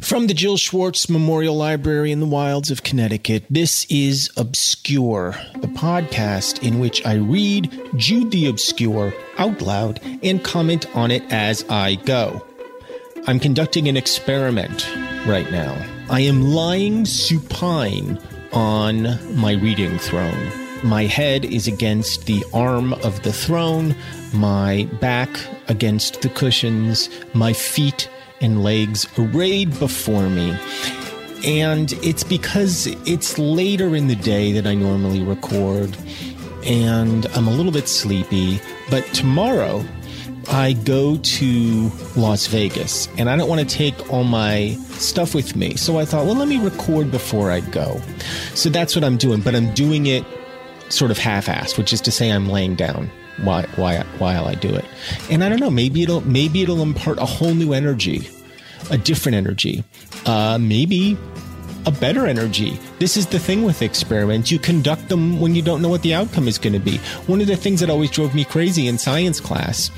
From the Jill Schwartz Memorial Library in the wilds of Connecticut, this is Obscure, the podcast in which I read Jude the Obscure out loud and comment on it as I go. I'm conducting an experiment right now. I am lying supine on my reading throne. My head is against the arm of the throne, my back against the cushions, my feet and legs arrayed before me. And it's because it's later in the day that I normally record, and I'm a little bit sleepy. But tomorrow, I go to Las Vegas and I don't want to take all my stuff with me. So I thought, well, let me record before I go. So that's what I'm doing, but I'm doing it sort of half assed, which is to say, I'm laying down while, while, while I do it. And I don't know, maybe it'll, maybe it'll impart a whole new energy, a different energy, uh, maybe a better energy. This is the thing with experiments. You conduct them when you don't know what the outcome is going to be. One of the things that always drove me crazy in science class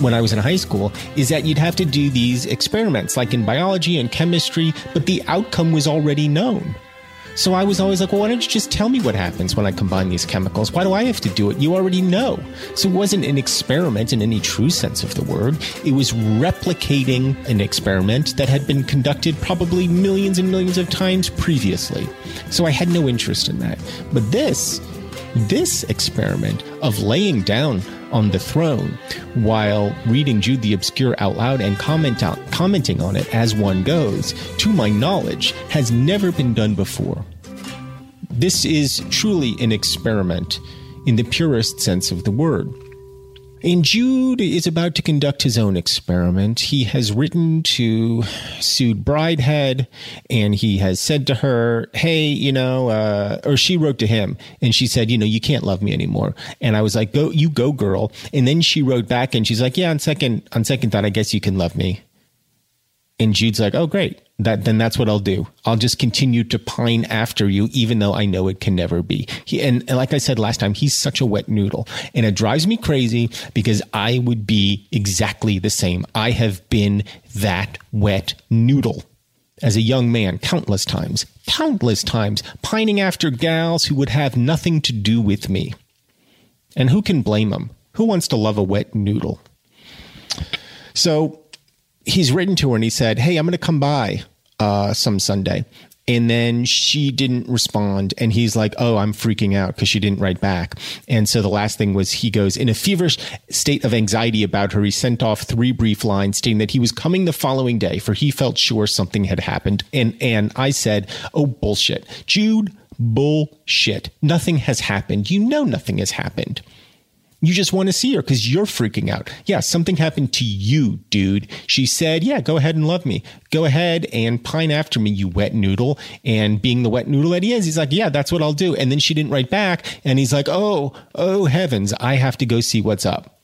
when I was in high school is that you'd have to do these experiments, like in biology and chemistry, but the outcome was already known. So I was always like, well, why don't you just tell me what happens when I combine these chemicals? Why do I have to do it? You already know. So it wasn't an experiment in any true sense of the word. It was replicating an experiment that had been conducted probably millions and millions of times previously. So I had no interest in that. But this, this experiment of laying down on the throne while reading Jude the Obscure out loud and comment commenting on it as one goes, to my knowledge, has never been done before. This is truly an experiment in the purest sense of the word. And Jude is about to conduct his own experiment. He has written to Sue Bridehead and he has said to her, Hey, you know, uh, or she wrote to him and she said, You know, you can't love me anymore. And I was like, Go, you go, girl. And then she wrote back and she's like, Yeah, on second, on second thought, I guess you can love me. And Jude's like, Oh, great that then that's what I'll do. I'll just continue to pine after you, even though I know it can never be. He, and, and, like I said last time, he's such a wet noodle, and it drives me crazy because I would be exactly the same. I have been that wet noodle as a young man countless times, countless times, pining after gals who would have nothing to do with me. And who can blame them? Who wants to love a wet noodle? So he's written to her and he said, Hey, I'm going to come by uh, some Sunday. And then she didn't respond. And he's like, Oh, I'm freaking out because she didn't write back. And so the last thing was he goes, in a feverish state of anxiety about her, he sent off three brief lines stating that he was coming the following day for he felt sure something had happened. And, and I said, Oh, bullshit. Jude, bullshit. Nothing has happened. You know, nothing has happened. You just want to see her because you're freaking out. Yeah, something happened to you, dude. She said, Yeah, go ahead and love me. Go ahead and pine after me, you wet noodle. And being the wet noodle that he is, he's like, Yeah, that's what I'll do. And then she didn't write back. And he's like, Oh, oh heavens, I have to go see what's up.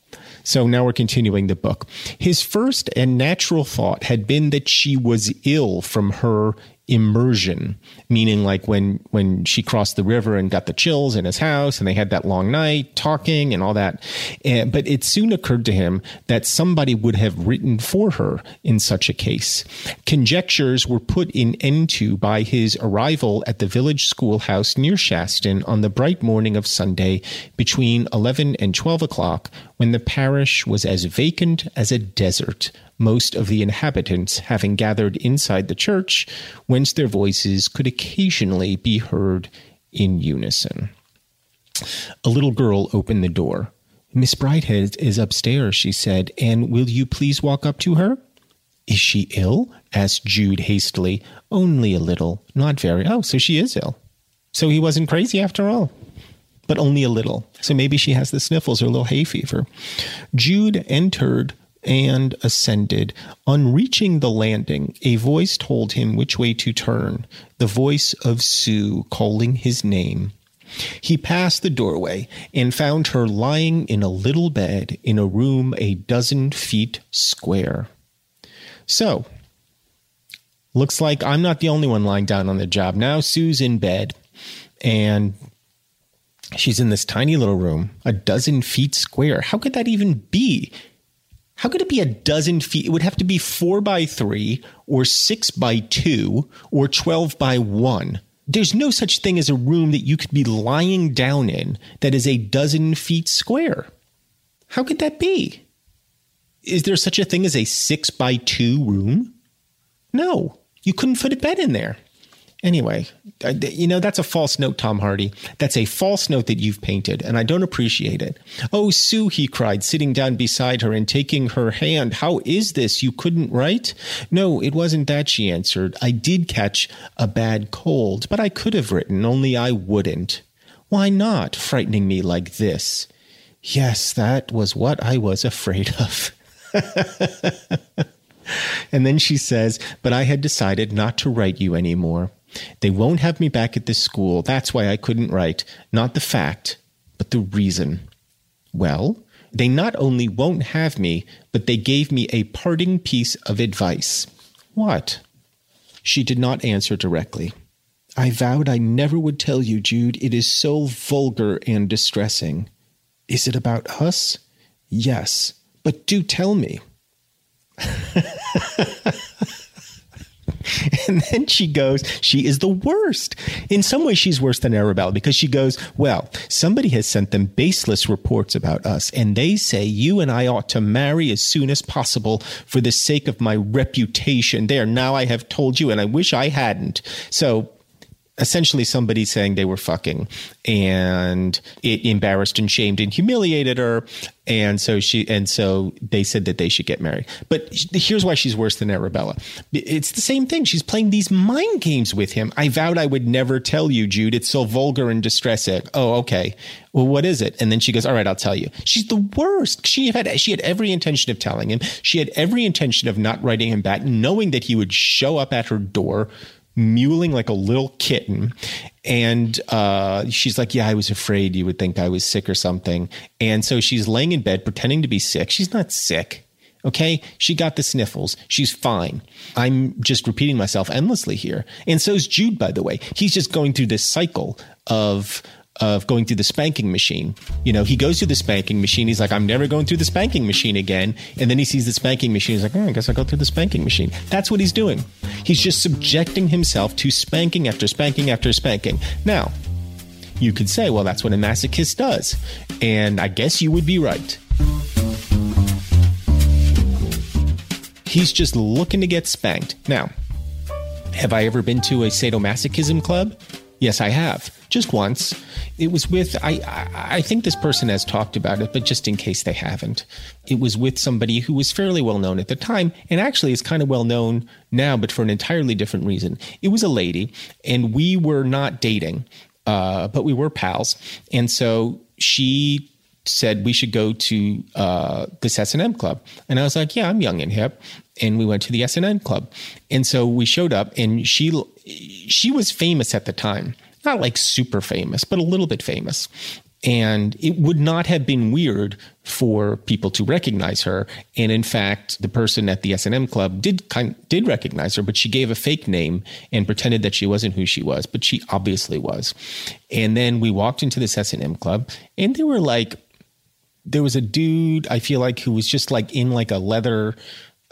So now we're continuing the book. His first and natural thought had been that she was ill from her immersion meaning like when when she crossed the river and got the chills in his house and they had that long night talking and all that. And, but it soon occurred to him that somebody would have written for her in such a case. Conjectures were put in end to by his arrival at the village schoolhouse near shaston on the bright morning of sunday between 11 and 12 o'clock when the parish was as vacant as a desert most of the inhabitants having gathered inside the church, whence their voices could occasionally be heard in unison. A little girl opened the door. Miss Bridehead is upstairs, she said, and will you please walk up to her? Is she ill? asked Jude hastily. Only a little, not very. Oh, so she is ill. So he wasn't crazy after all but only a little. So maybe she has the sniffles or a little hay fever. Jude entered and ascended. On reaching the landing, a voice told him which way to turn, the voice of Sue calling his name. He passed the doorway and found her lying in a little bed in a room a dozen feet square. So, looks like I'm not the only one lying down on the job. Now Sue's in bed and she's in this tiny little room, a dozen feet square. How could that even be? How could it be a dozen feet? It would have to be four by three, or six by two, or 12 by one. There's no such thing as a room that you could be lying down in that is a dozen feet square. How could that be? Is there such a thing as a six by two room? No, you couldn't fit a bed in there. Anyway, you know, that's a false note, Tom Hardy. That's a false note that you've painted, and I don't appreciate it. Oh, Sue, he cried, sitting down beside her and taking her hand. How is this? You couldn't write? No, it wasn't that, she answered. I did catch a bad cold, but I could have written, only I wouldn't. Why not, frightening me like this? Yes, that was what I was afraid of. and then she says, But I had decided not to write you any more. They won't have me back at this school. That's why I couldn't write. Not the fact, but the reason. Well, they not only won't have me, but they gave me a parting piece of advice. What? She did not answer directly. I vowed I never would tell you, Jude. It is so vulgar and distressing. Is it about us? Yes, but do tell me. And then she goes, she is the worst. In some ways, she's worse than Arabella because she goes, well, somebody has sent them baseless reports about us, and they say you and I ought to marry as soon as possible for the sake of my reputation. There, now I have told you, and I wish I hadn't. So essentially somebody saying they were fucking. And it embarrassed and shamed and humiliated her. And so she and so they said that they should get married. But here's why she's worse than arabella it's the same thing. She's playing these mind games with him. I vowed i would never tell you jude. It's so vulgar and distressing. Oh okay. Well what is it? And then she goes all right i'll tell you. She's the worst. She had she had every intention of telling him. She had every intention of not writing him back knowing that he would show up at her door mewling like a little kitten. And uh, she's like, Yeah, I was afraid you would think I was sick or something. And so she's laying in bed pretending to be sick. She's not sick. Okay. She got the sniffles. She's fine. I'm just repeating myself endlessly here. And so is Jude, by the way. He's just going through this cycle of of going through the spanking machine. You know, he goes through the spanking machine. He's like, I'm never going through the spanking machine again. And then he sees the spanking machine. He's like, oh, I guess I'll go through the spanking machine. That's what he's doing. He's just subjecting himself to spanking after spanking after spanking. Now, you could say, well, that's what a masochist does. And I guess you would be right. He's just looking to get spanked. Now, have I ever been to a sadomasochism club? Yes, I have. Just once. It was with I, I think this person has talked about it, but just in case they haven't, it was with somebody who was fairly well known at the time, and actually is kind of well known now, but for an entirely different reason. It was a lady, and we were not dating, uh, but we were pals, and so she said we should go to uh, this S&M club. And I was like, yeah, I'm young and hip. And we went to the S&M club. And so we showed up and she she was famous at the time. Not like super famous, but a little bit famous. And it would not have been weird for people to recognize her. And in fact, the person at the S&M club did kind did recognize her, but she gave a fake name and pretended that she wasn't who she was, but she obviously was. And then we walked into this S&M club and they were like there was a dude I feel like who was just like in like a leather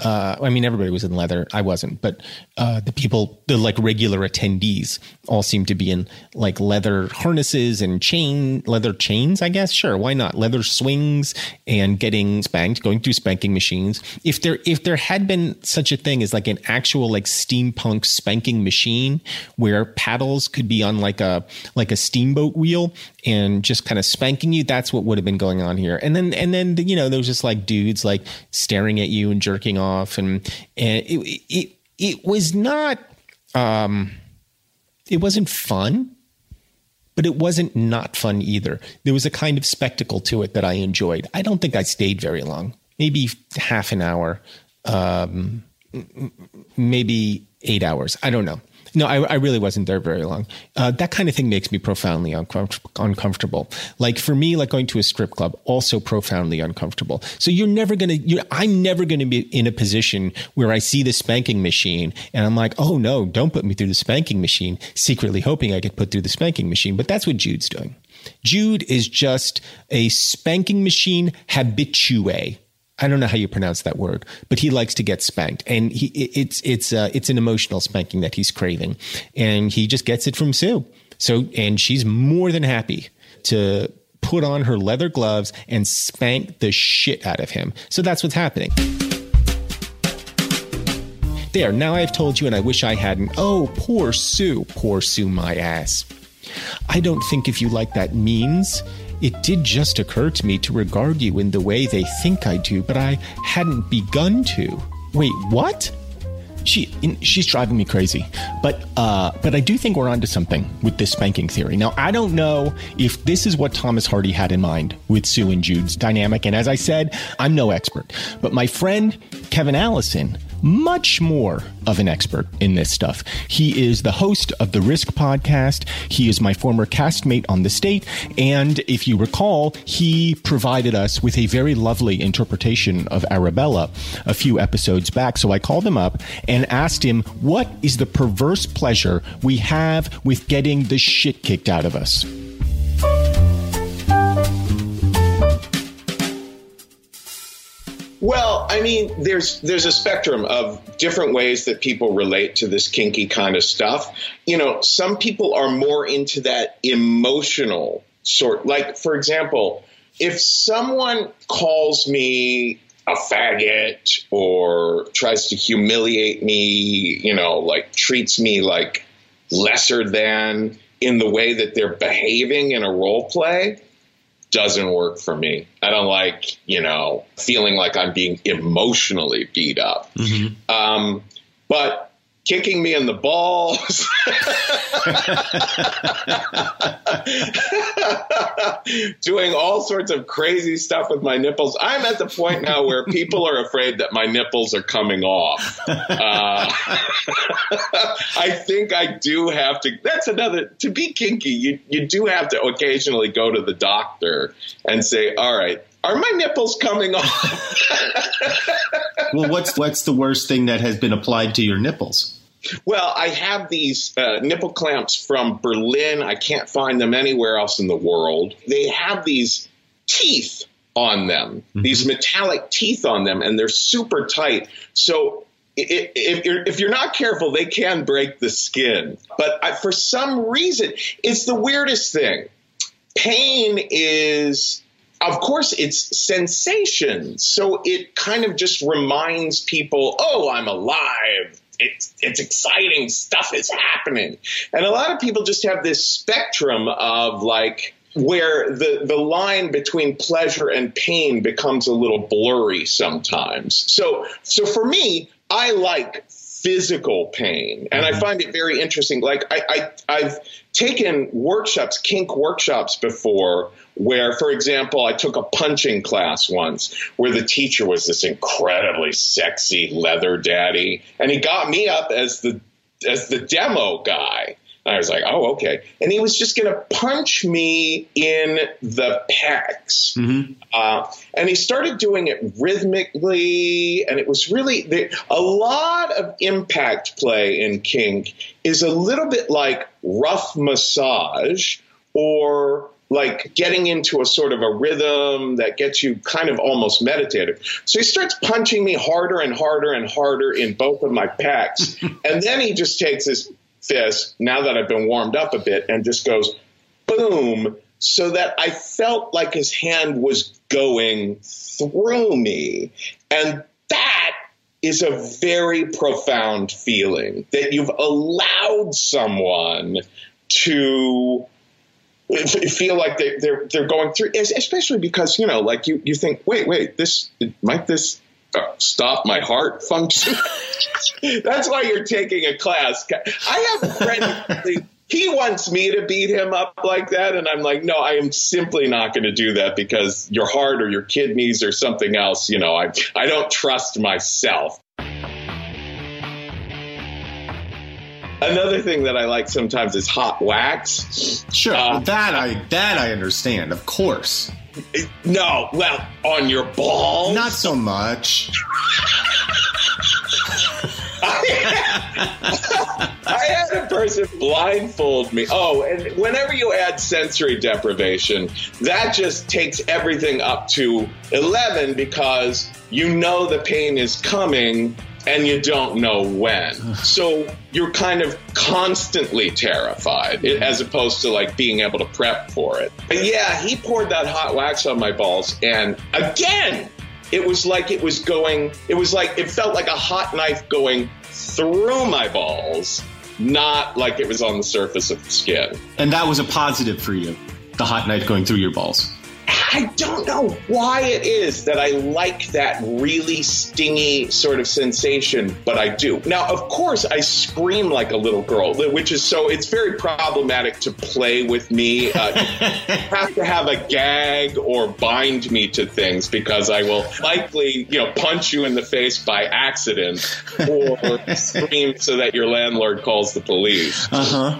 uh, I mean, everybody was in leather. I wasn't, but uh, the people, the like regular attendees, all seemed to be in like leather harnesses and chain leather chains. I guess sure, why not leather swings and getting spanked, going through spanking machines. If there if there had been such a thing as like an actual like steampunk spanking machine where paddles could be on like a like a steamboat wheel and just kind of spanking you, that's what would have been going on here. And then and then you know there was just like dudes like staring at you and jerking off off, and, and it, it it was not um, it wasn't fun, but it wasn't not fun either. There was a kind of spectacle to it that I enjoyed. I don't think I stayed very long, maybe half an hour, um, maybe eight hours. I don't know. No, I, I, really wasn't there very long. Uh, that kind of thing makes me profoundly uncomfortable. Like for me, like going to a strip club, also profoundly uncomfortable. So you're never gonna. You're, I'm never gonna be in a position where I see the spanking machine and I'm like, oh no, don't put me through the spanking machine. Secretly hoping I get put through the spanking machine, but that's what Jude's doing. Jude is just a spanking machine habitué. I don't know how you pronounce that word, but he likes to get spanked, and he it's it's uh, it's an emotional spanking that he's craving, and he just gets it from Sue. So, and she's more than happy to put on her leather gloves and spank the shit out of him. So that's what's happening. There, now I've told you, and I wish I hadn't. Oh, poor Sue, poor Sue, my ass. I don't think if you like that means it did just occur to me to regard you in the way they think I do, but I hadn't begun to. Wait, what? She she's driving me crazy. But uh, but I do think we're onto something with this spanking theory. Now I don't know if this is what Thomas Hardy had in mind with Sue and Jude's dynamic. And as I said, I'm no expert. But my friend Kevin Allison much more of an expert in this stuff. He is the host of the Risk podcast. He is my former castmate on The State. And if you recall, he provided us with a very lovely interpretation of Arabella a few episodes back. So I called him up and asked him, What is the perverse pleasure we have with getting the shit kicked out of us? Well, I mean, there's there's a spectrum of different ways that people relate to this kinky kind of stuff. You know, some people are more into that emotional sort. Like, for example, if someone calls me a faggot or tries to humiliate me, you know, like treats me like lesser than in the way that they're behaving in a role play, doesn't work for me. I don't like, you know, feeling like I'm being emotionally beat up. Mm-hmm. Um, but kicking me in the balls, doing all sorts of crazy stuff with my nipples. I'm at the point now where people are afraid that my nipples are coming off. Uh, I think I do have to. That's another. To be kinky, you you do have to occasionally go to the doctor and say, "All right, are my nipples coming off? well, what's what's the worst thing that has been applied to your nipples? Well, I have these uh, nipple clamps from Berlin. I can't find them anywhere else in the world. They have these teeth on them, mm-hmm. these metallic teeth on them, and they're super tight. So if you're, if you're not careful, they can break the skin. But I, for some reason, it's the weirdest thing. Pain is of course, it's sensation. So it kind of just reminds people, oh, I'm alive. It's, it's exciting. Stuff is happening. And a lot of people just have this spectrum of like, where the, the line between pleasure and pain becomes a little blurry sometimes. So, so for me, I like physical pain. And I mm-hmm. find it very interesting. Like I, I I've taken workshops, kink workshops before where, for example, I took a punching class once where the teacher was this incredibly sexy leather daddy, and he got me up as the as the demo guy. I was like, oh, okay. And he was just going to punch me in the pecs. Mm-hmm. Uh, and he started doing it rhythmically. And it was really a lot of impact play in kink is a little bit like rough massage or like getting into a sort of a rhythm that gets you kind of almost meditative. So he starts punching me harder and harder and harder in both of my pecs. and then he just takes his fist, now that I've been warmed up a bit, and just goes boom, so that I felt like his hand was going through me. And that is a very profound feeling that you've allowed someone to feel like they, they're they're going through, especially because you know, like you you think, wait, wait, this might this stop my heart function. That's why you're taking a class. I have a friend. he wants me to beat him up like that, and I'm like, no, I am simply not going to do that because your heart or your kidneys or something else. You know, I I don't trust myself. Another thing that I like sometimes is hot wax. Sure, uh, that I that I understand, of course. No, well, on your balls. Not so much. I had a person blindfold me. Oh, and whenever you add sensory deprivation, that just takes everything up to 11 because you know the pain is coming and you don't know when. So you're kind of constantly terrified as opposed to like being able to prep for it. But yeah, he poured that hot wax on my balls and again, it was like it was going, it was like, it felt like a hot knife going through my balls, not like it was on the surface of the skin. And that was a positive for you, the hot knife going through your balls. I don't know why it is that I like that really stingy sort of sensation, but I do. Now, of course, I scream like a little girl, which is so it's very problematic to play with me. Uh, have to have a gag or bind me to things because I will likely, you know, punch you in the face by accident or scream so that your landlord calls the police. Uh huh.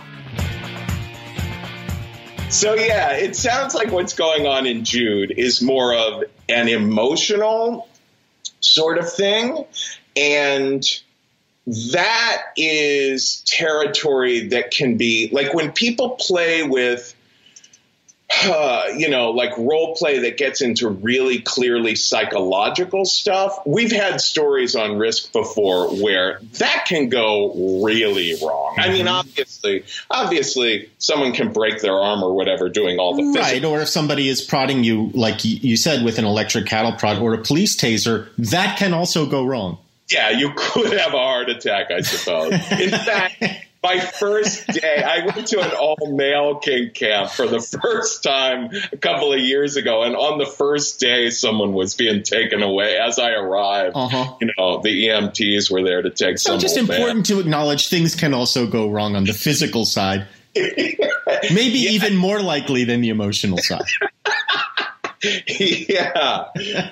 So yeah, it sounds like what's going on in Jude is more of an emotional sort of thing. And that is territory that can be like when people play with uh, you know, like role play that gets into really clearly psychological stuff. We've had stories on Risk before where that can go really wrong. Mm-hmm. I mean, mm-hmm. obviously, obviously, someone can break their arm or whatever doing all the things. right. Physical. Or if somebody is prodding you, like you said, with an electric cattle prod or a police taser, that can also go wrong. Yeah, you could have a heart attack, I suppose. In fact my first day, I went to an all male kink camp for the first time a couple of years ago. And on the first day, someone was being taken away as I arrived. Uh-huh. You know, the EMTs were there to take so just important man. to acknowledge things can also go wrong on the physical side. Maybe yeah. even more likely than the emotional side. yeah.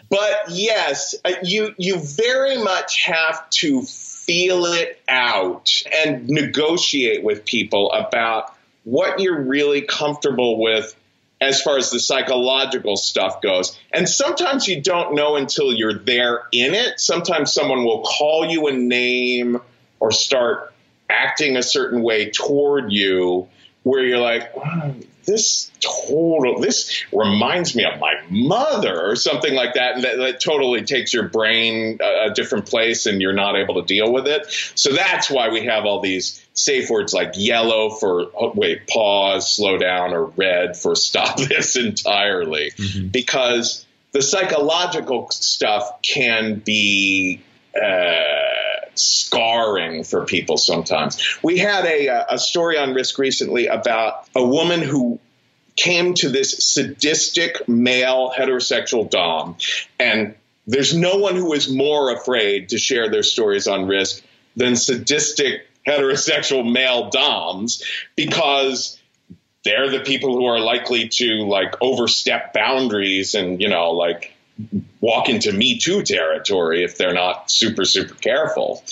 But yes, uh, you, you very much have to feel it out and negotiate with people about what you're really comfortable with as far as the psychological stuff goes. And sometimes you don't know until you're there in it. Sometimes someone will call you a name or start acting a certain way toward you where you're like, this total this reminds me of my mother or something like that and that, that, totally takes your brain a, a different place and you're not able to deal with it so that's why we have all these safe words like yellow for oh, wait pause slow down or red for stop this entirely mm-hmm. because the psychological stuff can be uh, scarring for people sometimes. We had a, uh, a story on Risk recently about a woman who came to this sadistic male heterosexual dom and there's no one who is more afraid to share their stories on risk than sadistic heterosexual male doms because they're the people who are likely to like overstep boundaries and you know like walk into me too territory if they're not super super careful.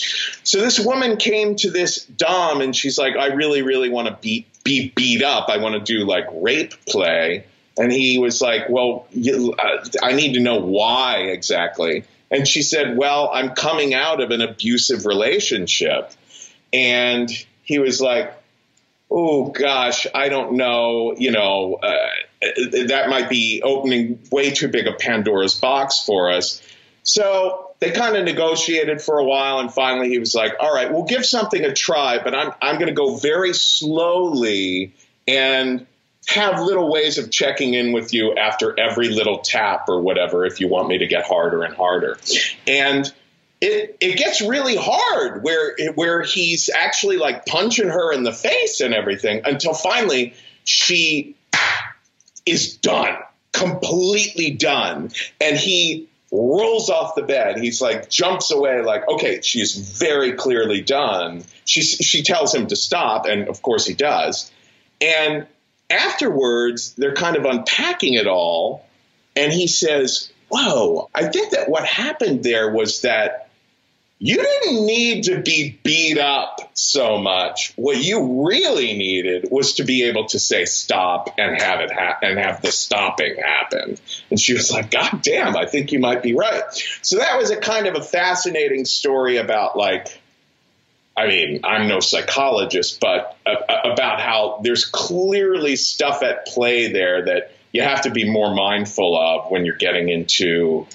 So this woman came to this dom and she's like i really really want to beat be beat up. I want to do like rape play. And he was like well you, uh, i need to know why exactly. And she said well i'm coming out of an abusive relationship. And he was like oh gosh, I don't know, you know, uh, that might be opening way too big a Pandora's box for us. So they kind of negotiated for a while, and finally he was like, "All right, we'll give something a try, but I'm I'm going to go very slowly and." Have little ways of checking in with you after every little tap or whatever if you want me to get harder and harder. And it it gets really hard where where he's actually like punching her in the face and everything until finally she is done completely done. And he rolls off the bed. He's like jumps away like okay she's very clearly done. She she tells him to stop and of course he does. And afterwards they're kind of unpacking it all and he says whoa i think that what happened there was that you didn't need to be beat up so much. What you really needed was to be able to say stop and have it ha- and have the stopping happen. And she was like, God damn, I think you might be right. So that was a kind of a fascinating story about like, I mean, I'm no psychologist, but about how there's clearly stuff at play there that you have to be more mindful of when you're getting into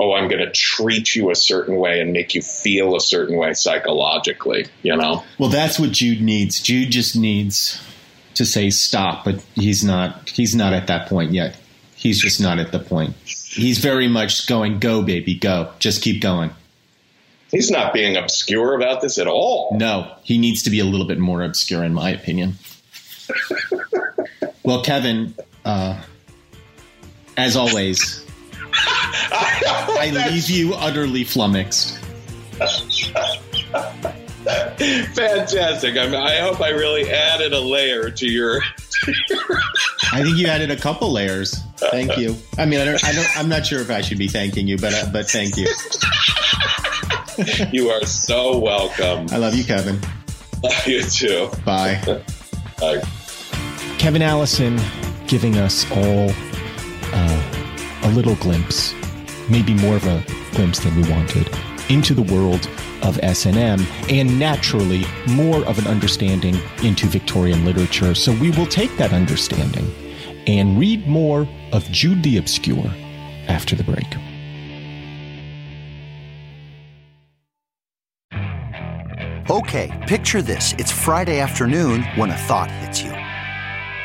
oh, I'm going to treat you a certain way and make you feel a certain way psychologically, you know? Well, that's what Jude needs. Jude just needs to say stop, but he's not, he's not at that point yet. He's just not at the point. He's very much going, go, baby, go. Just keep going. He's not being obscure about this at all. No, he needs to be a little bit more obscure, in my opinion. well, Kevin, uh, as always, I leave you utterly flummoxed. Fantastic. I, mean, I hope I really added a layer to your. I think you added a couple layers. Thank you. I mean, I don't, I don't, I'm not sure if I should be thanking you, but uh, but thank you. you are so welcome. I love you, Kevin. Love you too. Bye. Bye. Kevin Allison giving us all uh, a little glimpse, maybe more of a glimpse than we wanted, into the world of S&M and naturally more of an understanding into Victorian literature. So we will take that understanding and read more of Jude the Obscure after the break. Okay, picture this. It's Friday afternoon when a thought hits you.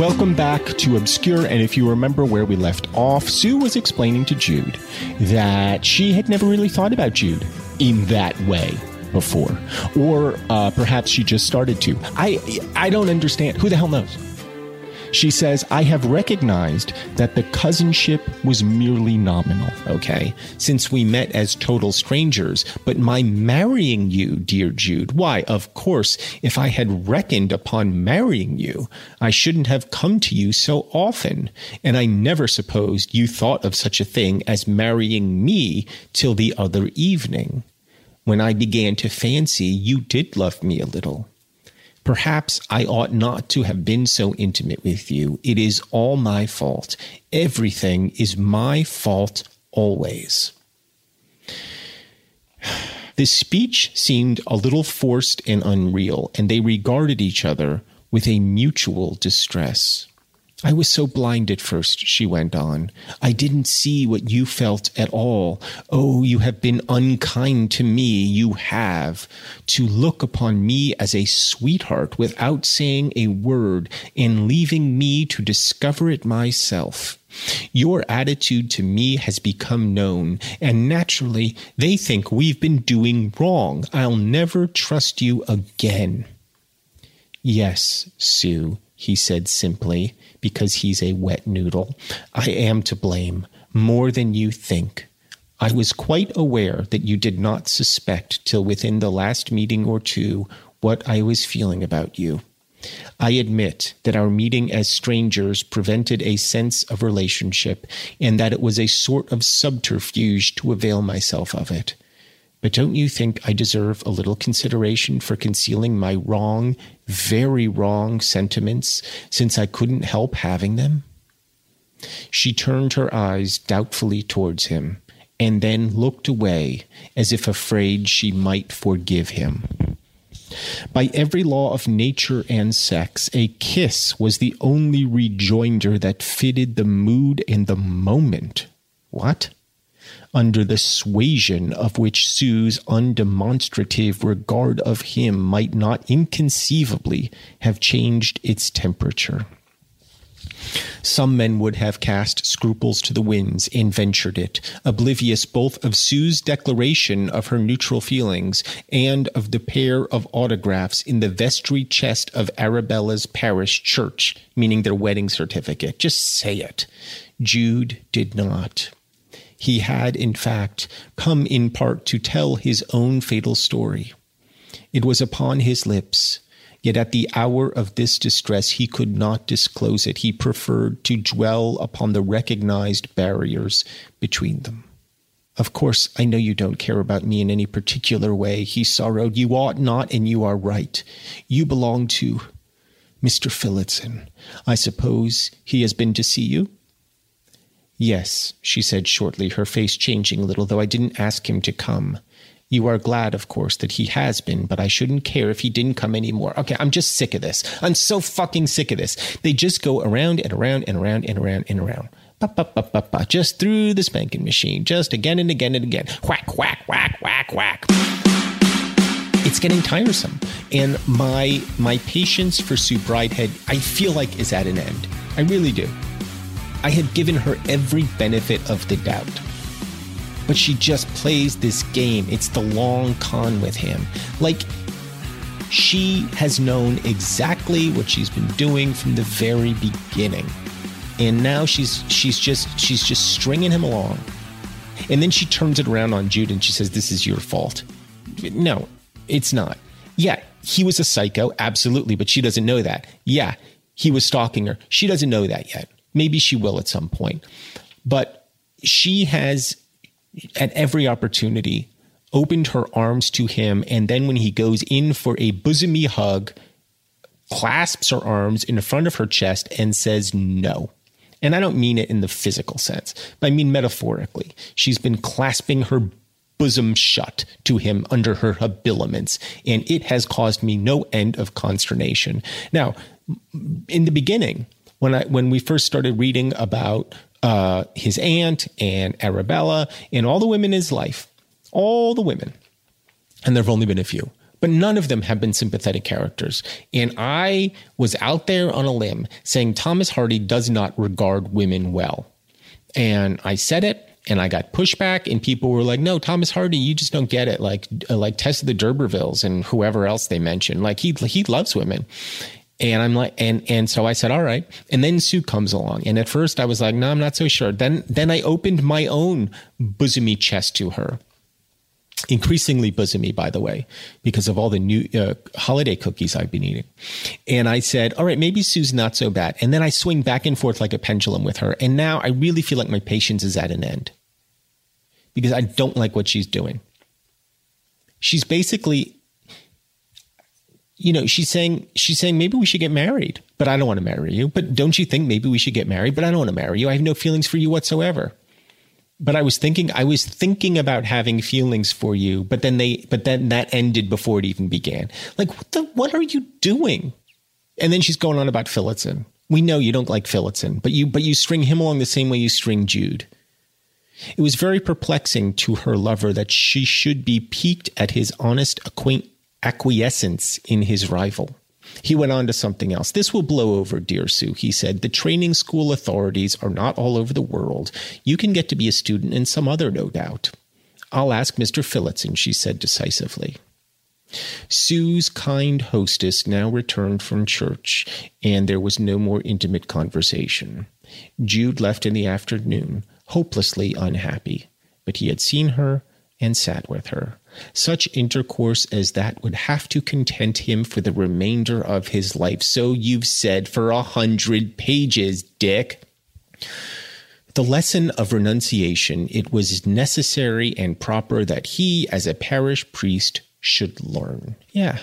Welcome back to Obscure. And if you remember where we left off, Sue was explaining to Jude that she had never really thought about Jude in that way before, or uh, perhaps she just started to. I I don't understand. Who the hell knows? She says, I have recognized that the cousinship was merely nominal, okay, since we met as total strangers, but my marrying you, dear Jude, why, of course, if I had reckoned upon marrying you, I shouldn't have come to you so often, and I never supposed you thought of such a thing as marrying me till the other evening, when I began to fancy you did love me a little. Perhaps I ought not to have been so intimate with you. It is all my fault. Everything is my fault always. This speech seemed a little forced and unreal, and they regarded each other with a mutual distress. I was so blind at first, she went on. I didn't see what you felt at all. Oh, you have been unkind to me. You have. To look upon me as a sweetheart without saying a word and leaving me to discover it myself. Your attitude to me has become known, and naturally, they think we've been doing wrong. I'll never trust you again. Yes, Sue, he said simply because he's a wet noodle. I am to blame, more than you think. I was quite aware that you did not suspect till within the last meeting or two what I was feeling about you. I admit that our meeting as strangers prevented a sense of relationship and that it was a sort of subterfuge to avail myself of it. But don't you think I deserve a little consideration for concealing my wrong, very wrong sentiments since I couldn't help having them? She turned her eyes doubtfully towards him and then looked away as if afraid she might forgive him. By every law of nature and sex, a kiss was the only rejoinder that fitted the mood and the moment. What? Under the suasion of which Sue's undemonstrative regard of him might not inconceivably have changed its temperature. Some men would have cast scruples to the winds and ventured it, oblivious both of Sue's declaration of her neutral feelings and of the pair of autographs in the vestry chest of Arabella's parish church, meaning their wedding certificate. Just say it. Jude did not. He had, in fact, come in part to tell his own fatal story. It was upon his lips, yet at the hour of this distress he could not disclose it. He preferred to dwell upon the recognized barriers between them. Of course, I know you don't care about me in any particular way, he sorrowed. You ought not, and you are right. You belong to Mr. Phillotson. I suppose he has been to see you? Yes, she said shortly, her face changing a little, though I didn't ask him to come. You are glad, of course, that he has been, but I shouldn't care if he didn't come anymore. Okay, I'm just sick of this. I'm so fucking sick of this. They just go around and around and around and around and around. Ba, ba, ba, ba, ba, just through the spanking machine, just again and again and again. Whack, whack, whack, whack, whack. It's getting tiresome. And my my patience for Sue Bridehead, I feel like is at an end. I really do. I had given her every benefit of the doubt. But she just plays this game. It's the long con with him. Like, she has known exactly what she's been doing from the very beginning. And now she's she's just she's just stringing him along. And then she turns it around on Jude and she says, This is your fault. No, it's not. Yeah, he was a psycho, absolutely, but she doesn't know that. Yeah, he was stalking her. She doesn't know that yet. Maybe she will at some point. But she has, at every opportunity, opened her arms to him. And then when he goes in for a bosomy hug, clasps her arms in front of her chest and says no. And I don't mean it in the physical sense, but I mean metaphorically. She's been clasping her bosom shut to him under her habiliments, and it has caused me no end of consternation. Now, in the beginning, when I when we first started reading about uh, his aunt and Arabella and all the women in his life, all the women, and there have only been a few, but none of them have been sympathetic characters. And I was out there on a limb saying Thomas Hardy does not regard women well. And I said it, and I got pushback, and people were like, "No, Thomas Hardy, you just don't get it." Like, uh, like Tess of the D'Urbervilles and whoever else they mentioned. Like he he loves women, and I'm like, and and so I said, "All right." And then Sue comes along, and at first I was like, "No, I'm not so sure." Then then I opened my own bosomy chest to her increasingly bosomy, by the way, because of all the new uh, holiday cookies I've been eating. And I said, all right, maybe Sue's not so bad. And then I swing back and forth like a pendulum with her. And now I really feel like my patience is at an end because I don't like what she's doing. She's basically, you know, she's saying, she's saying, maybe we should get married, but I don't want to marry you. But don't you think maybe we should get married? But I don't want to marry you. I have no feelings for you whatsoever but I was thinking I was thinking about having feelings for you, but then they but then that ended before it even began. Like what the what are you doing? And then she's going on about Phillotson. We know you don't like Phillotson, but you but you string him along the same way you string Jude. It was very perplexing to her lover that she should be piqued at his honest acquaint- acquiescence in his rival. He went on to something else. This will blow over, dear Sue, he said. The training school authorities are not all over the world. You can get to be a student in some other, no doubt. I'll ask Mr. Phillotson, she said decisively. Sue's kind hostess now returned from church, and there was no more intimate conversation. Jude left in the afternoon, hopelessly unhappy, but he had seen her and sat with her. Such intercourse as that would have to content him for the remainder of his life. So you've said for a hundred pages, Dick. The lesson of renunciation, it was necessary and proper that he, as a parish priest, should learn. Yeah,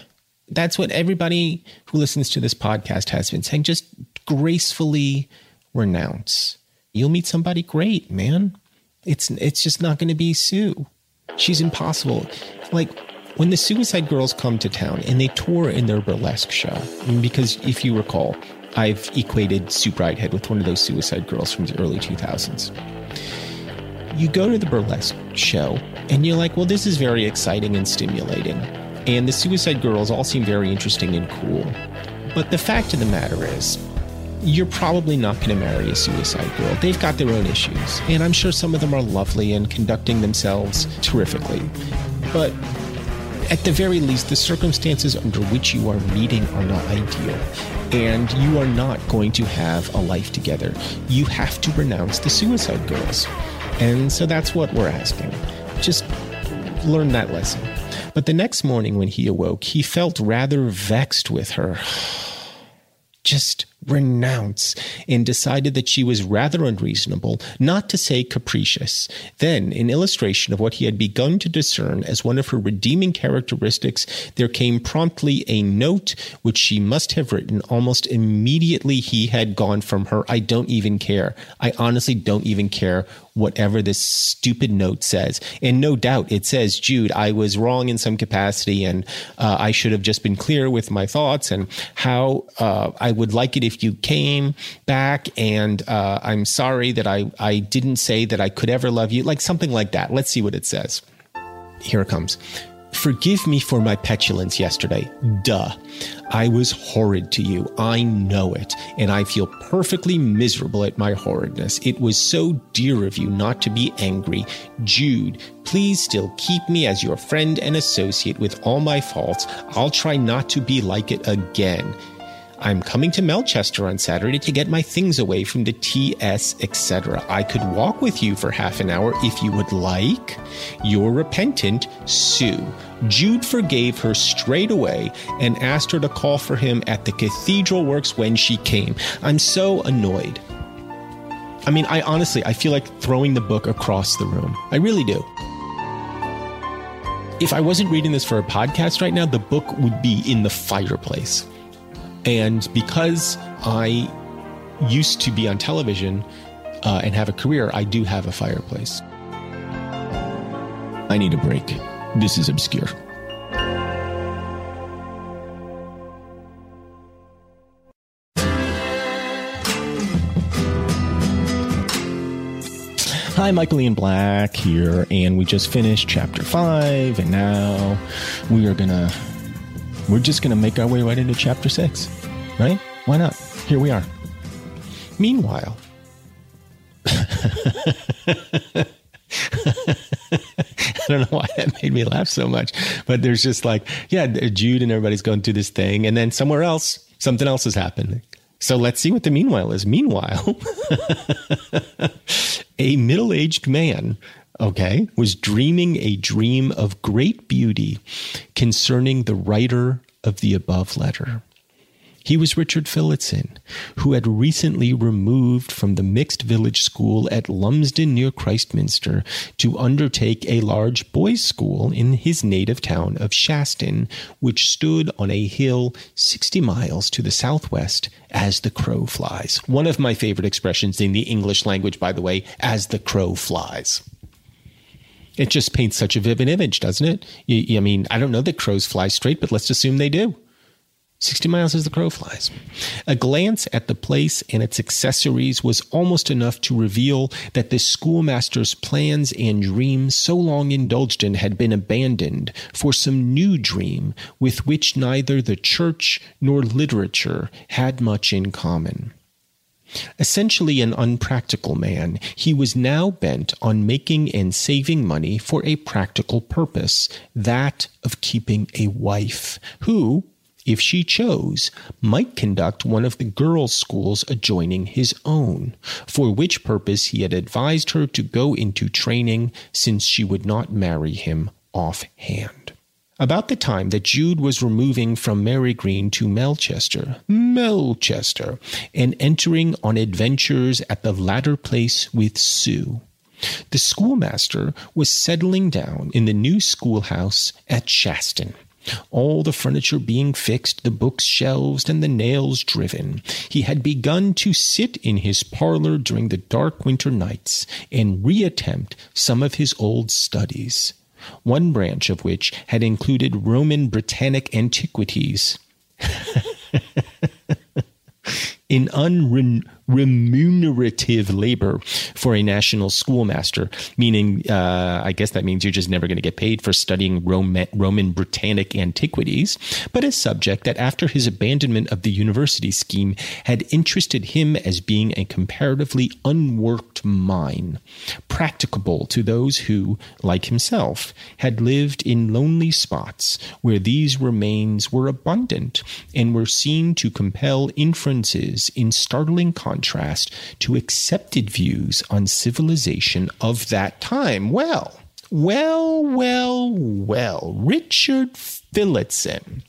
that's what everybody who listens to this podcast has been saying. Just gracefully renounce. You'll meet somebody great, man. It's it's just not going to be Sue. She's impossible. Like when the Suicide Girls come to town and they tour in their burlesque show, because if you recall, I've equated Sue Bridehead with one of those Suicide Girls from the early 2000s. You go to the burlesque show and you're like, well, this is very exciting and stimulating. And the Suicide Girls all seem very interesting and cool. But the fact of the matter is, you're probably not going to marry a suicide girl. They've got their own issues, and I'm sure some of them are lovely and conducting themselves terrifically. But at the very least, the circumstances under which you are meeting are not ideal, and you are not going to have a life together. You have to renounce the suicide girls. And so that's what we're asking. Just learn that lesson. But the next morning when he awoke, he felt rather vexed with her. Just renounce and decided that she was rather unreasonable, not to say capricious. Then, in illustration of what he had begun to discern as one of her redeeming characteristics, there came promptly a note which she must have written almost immediately he had gone from her. I don't even care. I honestly don't even care whatever this stupid note says. And no doubt it says, Jude, I was wrong in some capacity and uh, I should have just been clear with my thoughts and how uh, I would like it if you came back and uh, I'm sorry that I, I didn't say that I could ever love you, like something like that. Let's see what it says. Here it comes. Forgive me for my petulance yesterday. Duh. I was horrid to you. I know it. And I feel perfectly miserable at my horridness. It was so dear of you not to be angry. Jude, please still keep me as your friend and associate with all my faults. I'll try not to be like it again. I'm coming to Melchester on Saturday to get my things away from the TS, etc. I could walk with you for half an hour if you would like. Your repentant, Sue. Jude forgave her straight away and asked her to call for him at the Cathedral Works when she came. I'm so annoyed. I mean, I honestly, I feel like throwing the book across the room. I really do. If I wasn't reading this for a podcast right now, the book would be in the fireplace. And because I used to be on television uh, and have a career, I do have a fireplace. I need a break. This is obscure. Hi, Michael Ian Black here, and we just finished chapter five, and now we are gonna we're just gonna make our way right into chapter six right? Why not? Here we are. Meanwhile, I don't know why that made me laugh so much, but there's just like, yeah, Jude and everybody's going through this thing, and then somewhere else, something else is happening. So let's see what the meanwhile is. Meanwhile, a middle aged man, okay, was dreaming a dream of great beauty concerning the writer of the above letter. He was Richard Phillotson, who had recently removed from the mixed village school at Lumsdon near Christminster to undertake a large boys' school in his native town of Shaston, which stood on a hill 60 miles to the southwest as the crow flies. One of my favorite expressions in the English language, by the way, as the crow flies. It just paints such a vivid image, doesn't it? I mean, I don't know that crows fly straight, but let's assume they do. 60 miles as the crow flies. A glance at the place and its accessories was almost enough to reveal that the schoolmaster's plans and dreams so long indulged in had been abandoned for some new dream with which neither the church nor literature had much in common. Essentially an unpractical man, he was now bent on making and saving money for a practical purpose, that of keeping a wife, who, if she chose, might conduct one of the girls' schools adjoining his own, for which purpose he had advised her to go into training since she would not marry him offhand. About the time that Jude was removing from Marygreen to Melchester, Melchester, and entering on adventures at the latter place with Sue, the schoolmaster was settling down in the new schoolhouse at Shaston all the furniture being fixed, the books shelved, and the nails driven. He had begun to sit in his parlor during the dark winter nights and reattempt some of his old studies, one branch of which had included Roman Britannic antiquities. in unremunerative labor for a national schoolmaster, meaning uh, I guess that means you're just never going to get paid for studying Roman, Roman Britannic antiquities, but a subject that after his abandonment of the university scheme had interested him as being a comparatively unworked mine, practicable to those who, like himself, had lived in lonely spots where these remains were abundant and were seen to compel inferences in startling contrast to accepted views on civilization of that time. Well, well, well, well, Richard Phillotson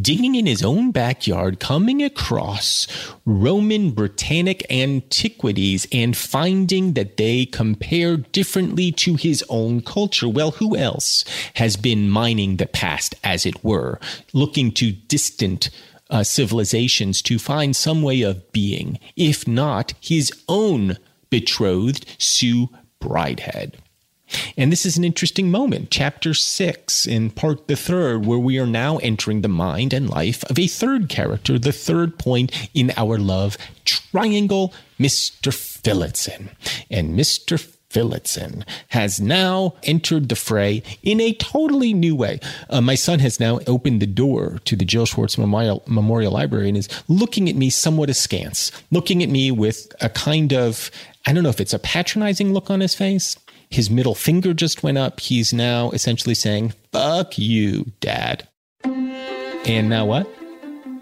digging in his own backyard, coming across Roman Britannic antiquities and finding that they compare differently to his own culture. Well, who else has been mining the past, as it were, looking to distant uh, civilizations to find some way of being, if not his own betrothed Sue Bridehead. And this is an interesting moment, chapter six in part the third, where we are now entering the mind and life of a third character, the third point in our love triangle, Mr. Phillotson. And Mr. Phillotson has now entered the fray in a totally new way. Uh, my son has now opened the door to the Jill Schwartz Memorial, Memorial Library and is looking at me somewhat askance, looking at me with a kind of, I don't know if it's a patronizing look on his face. His middle finger just went up. He's now essentially saying, fuck you, dad. And now what?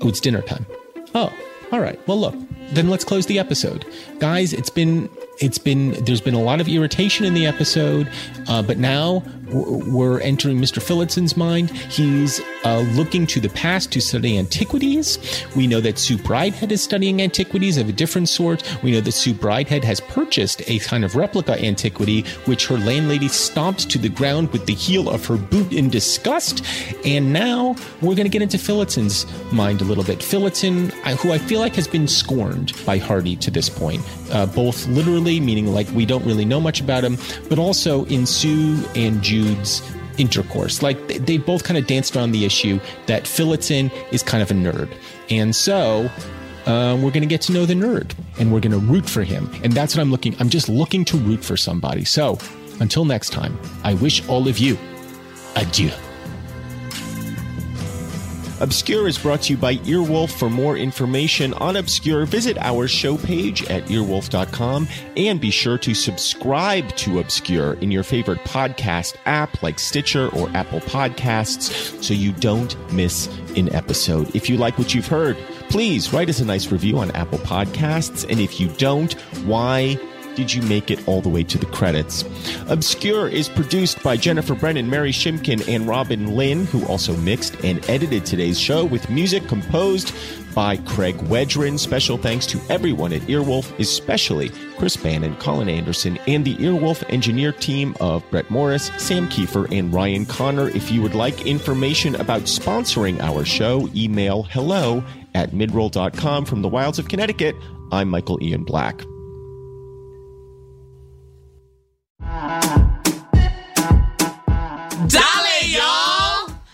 Oh, it's dinner time. Oh, all right. Well, look, then let's close the episode. Guys, it's been it's been there's been a lot of irritation in the episode, uh, but now we're entering Mr. Phillotson's mind. He's uh, looking to the past to study antiquities. We know that Sue Bridehead is studying antiquities of a different sort. We know that Sue Bridehead has purchased a kind of replica antiquity, which her landlady stomped to the ground with the heel of her boot in disgust. And now we're going to get into Phillotson's mind a little bit. Phillotson, who I feel like has been scorned by Hardy to this point, uh, both literally, meaning like we don't really know much about him, but also in Sue and Jude's intercourse. Like they, they both kind of danced around the issue that Phillotson is kind of a nerd. And so uh, we're going to get to know the nerd and we're going to root for him. And that's what I'm looking. I'm just looking to root for somebody. So until next time, I wish all of you adieu. Obscure is brought to you by Earwolf. For more information on Obscure, visit our show page at earwolf.com and be sure to subscribe to Obscure in your favorite podcast app like Stitcher or Apple Podcasts so you don't miss an episode. If you like what you've heard, please write us a nice review on Apple Podcasts. And if you don't, why did you make it all the way to the credits? Obscure is produced by Jennifer Brennan, Mary Shimkin, and Robin Lynn, who also mixed and edited today's show with music composed by Craig Wedren. Special thanks to everyone at Earwolf, especially Chris Bannon, Colin Anderson, and the Earwolf engineer team of Brett Morris, Sam Kiefer, and Ryan Connor. If you would like information about sponsoring our show, email hello at midroll.com from the wilds of Connecticut. I'm Michael Ian Black.